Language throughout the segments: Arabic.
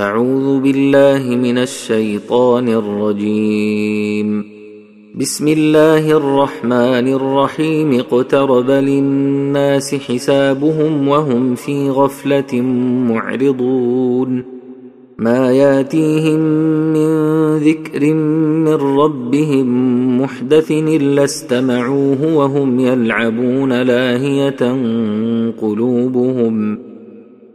أعوذ بالله من الشيطان الرجيم. بسم الله الرحمن الرحيم. اقترب للناس حسابهم وهم في غفلة معرضون. ما ياتيهم من ذكر من ربهم محدث إلا استمعوه وهم يلعبون لاهية قلوبهم.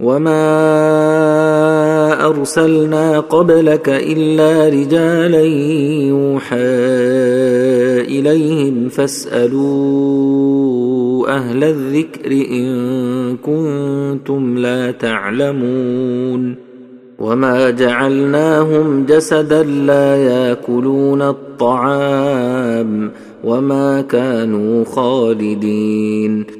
وما ارسلنا قبلك الا رجالا يوحى اليهم فاسالوا أهل الذكر ان كنتم لا تعلمون وما جعلناهم جسدا لا ياكلون الطعام وما كانوا خالدين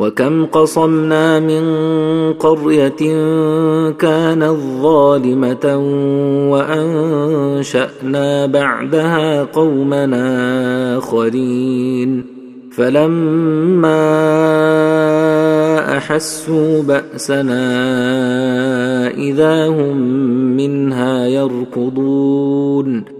وكم قصمنا من قرية كانت ظالمه وأنشأنا بعدها قومنا آخرين. فلما أحسوا بأسنا إذا هم منها يركضون.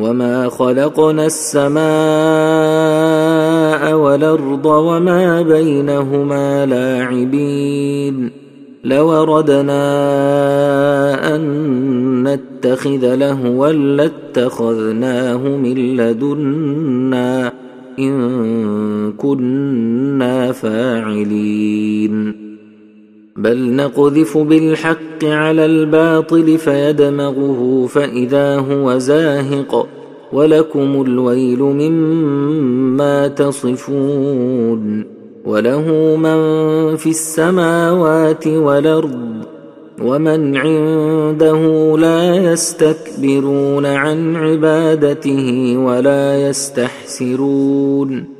وما خلقنا السماء والارض وما بينهما لاعبين لو ردنا ان نتخذ لهوا لاتخذناه من لدنا ان كنا فاعلين بل نقذف بالحق على الباطل فيدمغه فإذا هو زاهق ولكم الويل مما تصفون وله من في السماوات والأرض ومن عنده لا يستكبرون عن عبادته ولا يستحسرون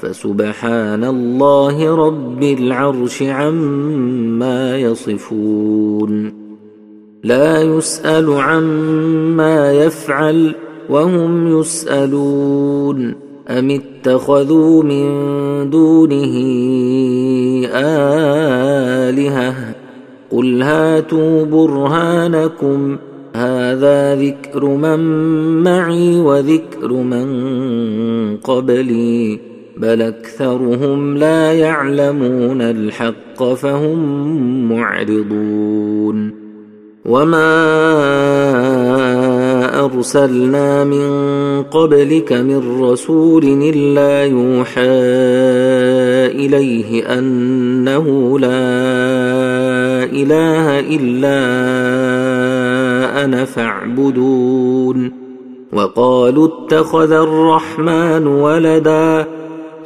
فسبحان الله رب العرش عما يصفون. لا يسأل عما يفعل وهم يسألون. أم اتخذوا من دونه آلهة؟ قل هاتوا برهانكم. هذا ذكر من معي وذكر من قبلي. بل أكثرهم لا يعلمون الحق فهم معرضون. وما ارسلنا من قبلك من رسول الا يوحى اليه انه لا اله الا أنا فاعبدون. وقالوا اتخذ الرحمن ولدا.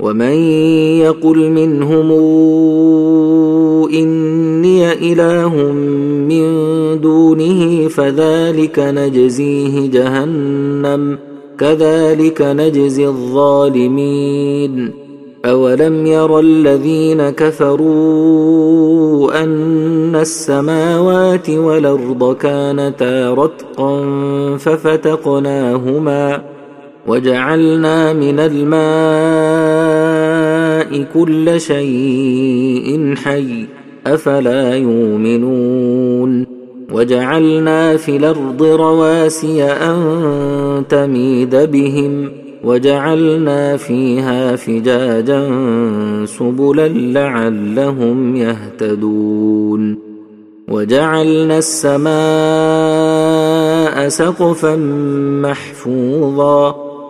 ومن يقل منهم اني اله من دونه فذلك نجزيه جهنم كذلك نجزي الظالمين اولم ير الذين كفروا ان السماوات والارض كانتا رتقا ففتقناهما وجعلنا من كل شيء حي أفلا يؤمنون وجعلنا في الأرض رواسي أن تميد بهم وجعلنا فيها فجاجا سبلا لعلهم يهتدون وجعلنا السماء سقفا محفوظا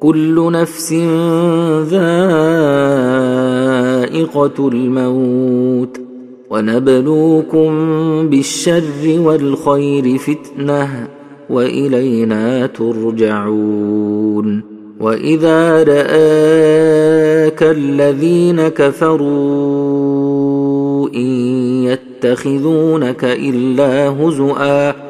كل نفس ذائقة الموت ونبلوكم بالشر والخير فتنة وإلينا ترجعون وإذا رآك الذين كفروا إن يتخذونك إلا هزؤا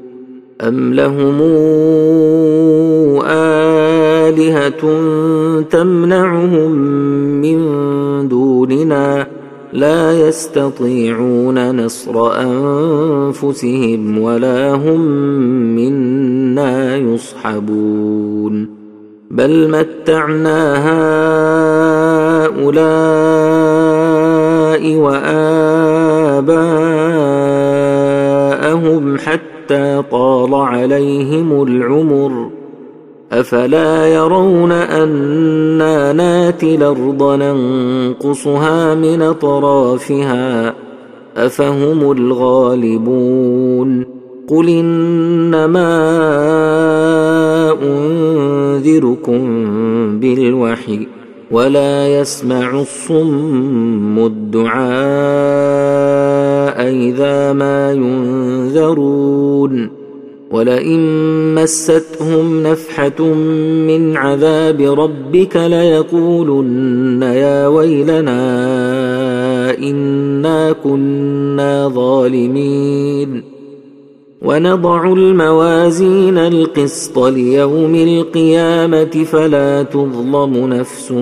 أم لهم آلهة تمنعهم من دوننا لا يستطيعون نصر أنفسهم ولا هم منا يصحبون بل متعنا هؤلاء افلا يرون أنا ناتي الأرض ننقصها من أطرافها أفهم الغالبون قل إنما أنذركم بالوحي ولا يسمع الصم الدعاء إذا ما ينذرون ولئن مستهم نفحه من عذاب ربك ليقولن يا ويلنا انا كنا ظالمين ونضع الموازين القسط ليوم القيامه فلا تظلم نفس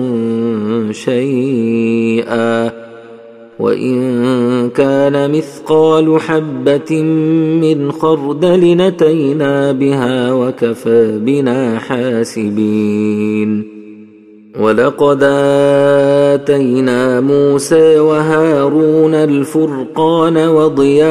شيئا وإن كان مثقال حبة من خردل نتينا بها وكفى بنا حاسبين. ولقد آتينا موسى وهارون الفرقان وضياء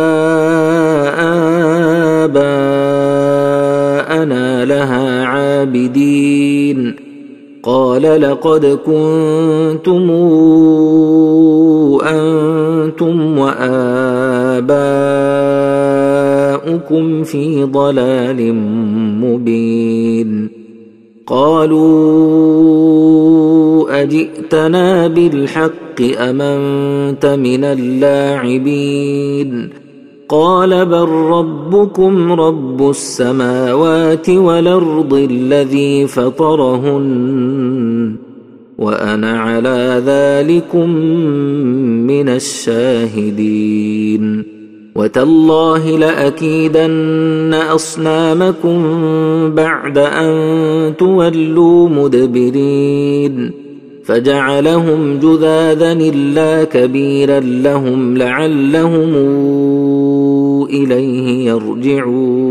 لقد كنتم أنتم وآباؤكم في ضلال مبين. قالوا أجئتنا بالحق امنت من اللاعبين؟ قال بل ربكم رب السماوات والأرض الذي فطرهن. وأنا على ذلكم من الشاهدين. وتالله لأكيدن أصنامكم بعد أن تولوا مدبرين. فجعلهم جذاذا إلا كبيرا لهم لعلهم إليه يرجعون.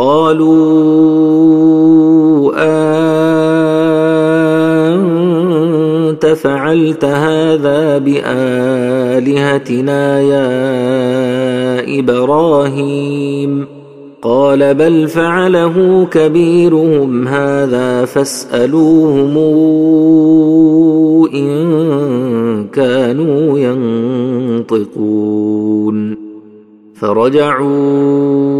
قالوا أنت فعلت هذا بآلهتنا يا إبراهيم؟ قال بل فعله كبيرهم هذا فاسألوهم إن كانوا ينطقون. فرجعوا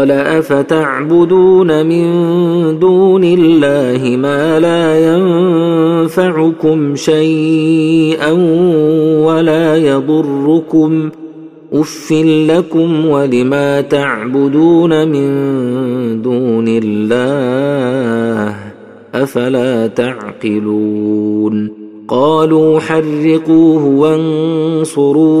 قال افتعبدون من دون الله ما لا ينفعكم شيئا ولا يضركم اف لكم ولما تعبدون من دون الله افلا تعقلون قالوا حرقوه وانصروا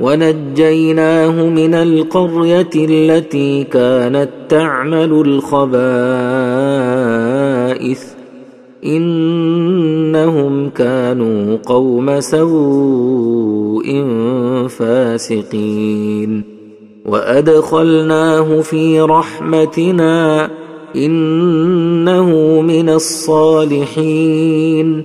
ونجيناه من القرية التي كانت تعمل الخبائث. إنهم كانوا قوم سوء فاسقين. وأدخلناه في رحمتنا إنه من الصالحين.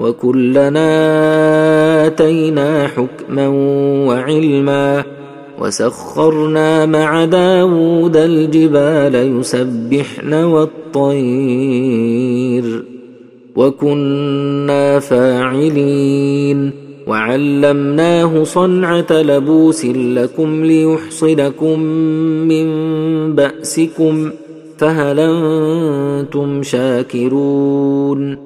وكلنا آتينا حكما وعلما وسخرنا مع داود الجبال يسبحن والطير وكنا فاعلين وعلمناه صنعة لبوس لكم ليحصنكم من بأسكم فهل أنتم شاكرون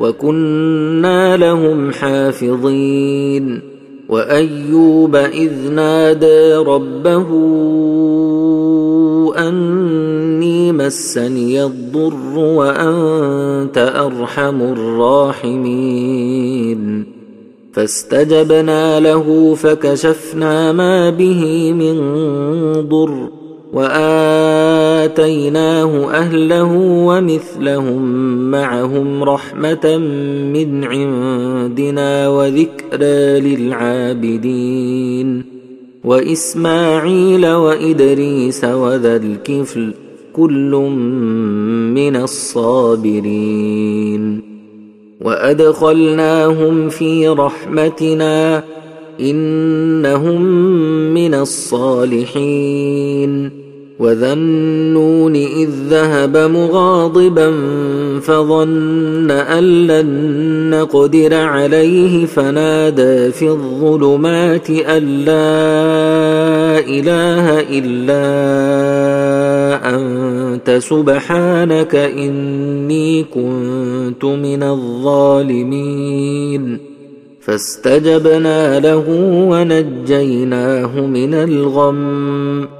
وكنا لهم حافظين وايوب اذ نادى ربه اني مسني الضر وانت ارحم الراحمين فاستجبنا له فكشفنا ما به من ضر وآتيناه أهله ومثلهم معهم رحمة من عندنا وذكرى للعابدين وإسماعيل وإدريس وذا الكفل كل من الصابرين وأدخلناهم في رحمتنا إنهم من الصالحين وذا النون إذ ذهب مغاضبا فظن أن لن نقدر عليه فنادى في الظلمات أن لا إله إلا أنت سبحانك إني كنت من الظالمين فاستجبنا له ونجيناه من الغم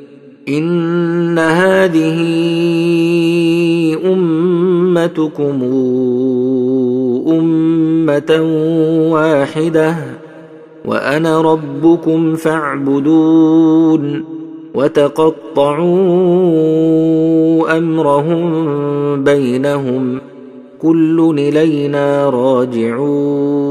إن هذه أمتكم أمة واحدة وأنا ربكم فاعبدون وتقطعوا أمرهم بينهم كل إلينا راجعون.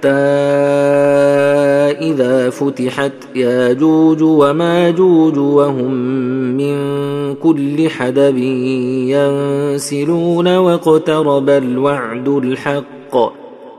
حتى إذا فتحت ياجوج وماجوج وهم من كل حدب ينسلون واقترب الوعد الحق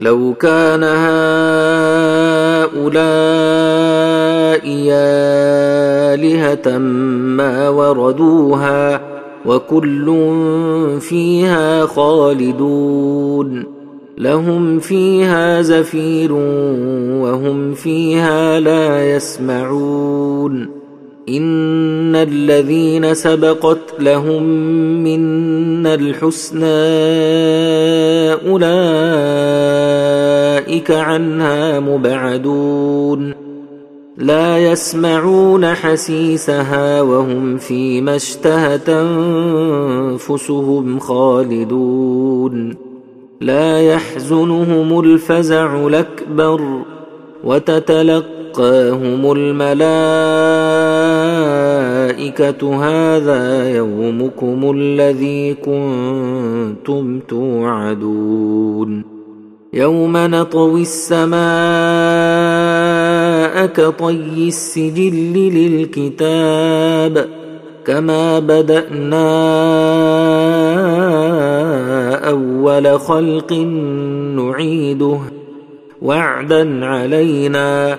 لو كان هؤلاء آلهة ما وردوها وكل فيها خالدون لهم فيها زفير وهم فيها لا يسمعون ان الذين سبقت لهم منا الحسنى اولئك عنها مبعدون لا يسمعون حسيسها وهم فيما اشتهت انفسهم خالدون لا يحزنهم الفزع الاكبر وتتلقى تلقاهم الملائكة هذا يومكم الذي كنتم توعدون يوم نطوي السماء كطي السجل للكتاب كما بدأنا أول خلق نعيده وعدا علينا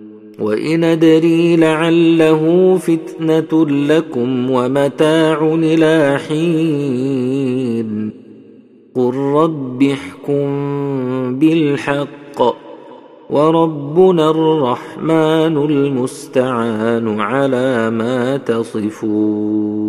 وإن أدري لعله فتنة لكم ومتاع إلى حين. قل رب احكم بالحق وربنا الرحمن المستعان على ما تصفون.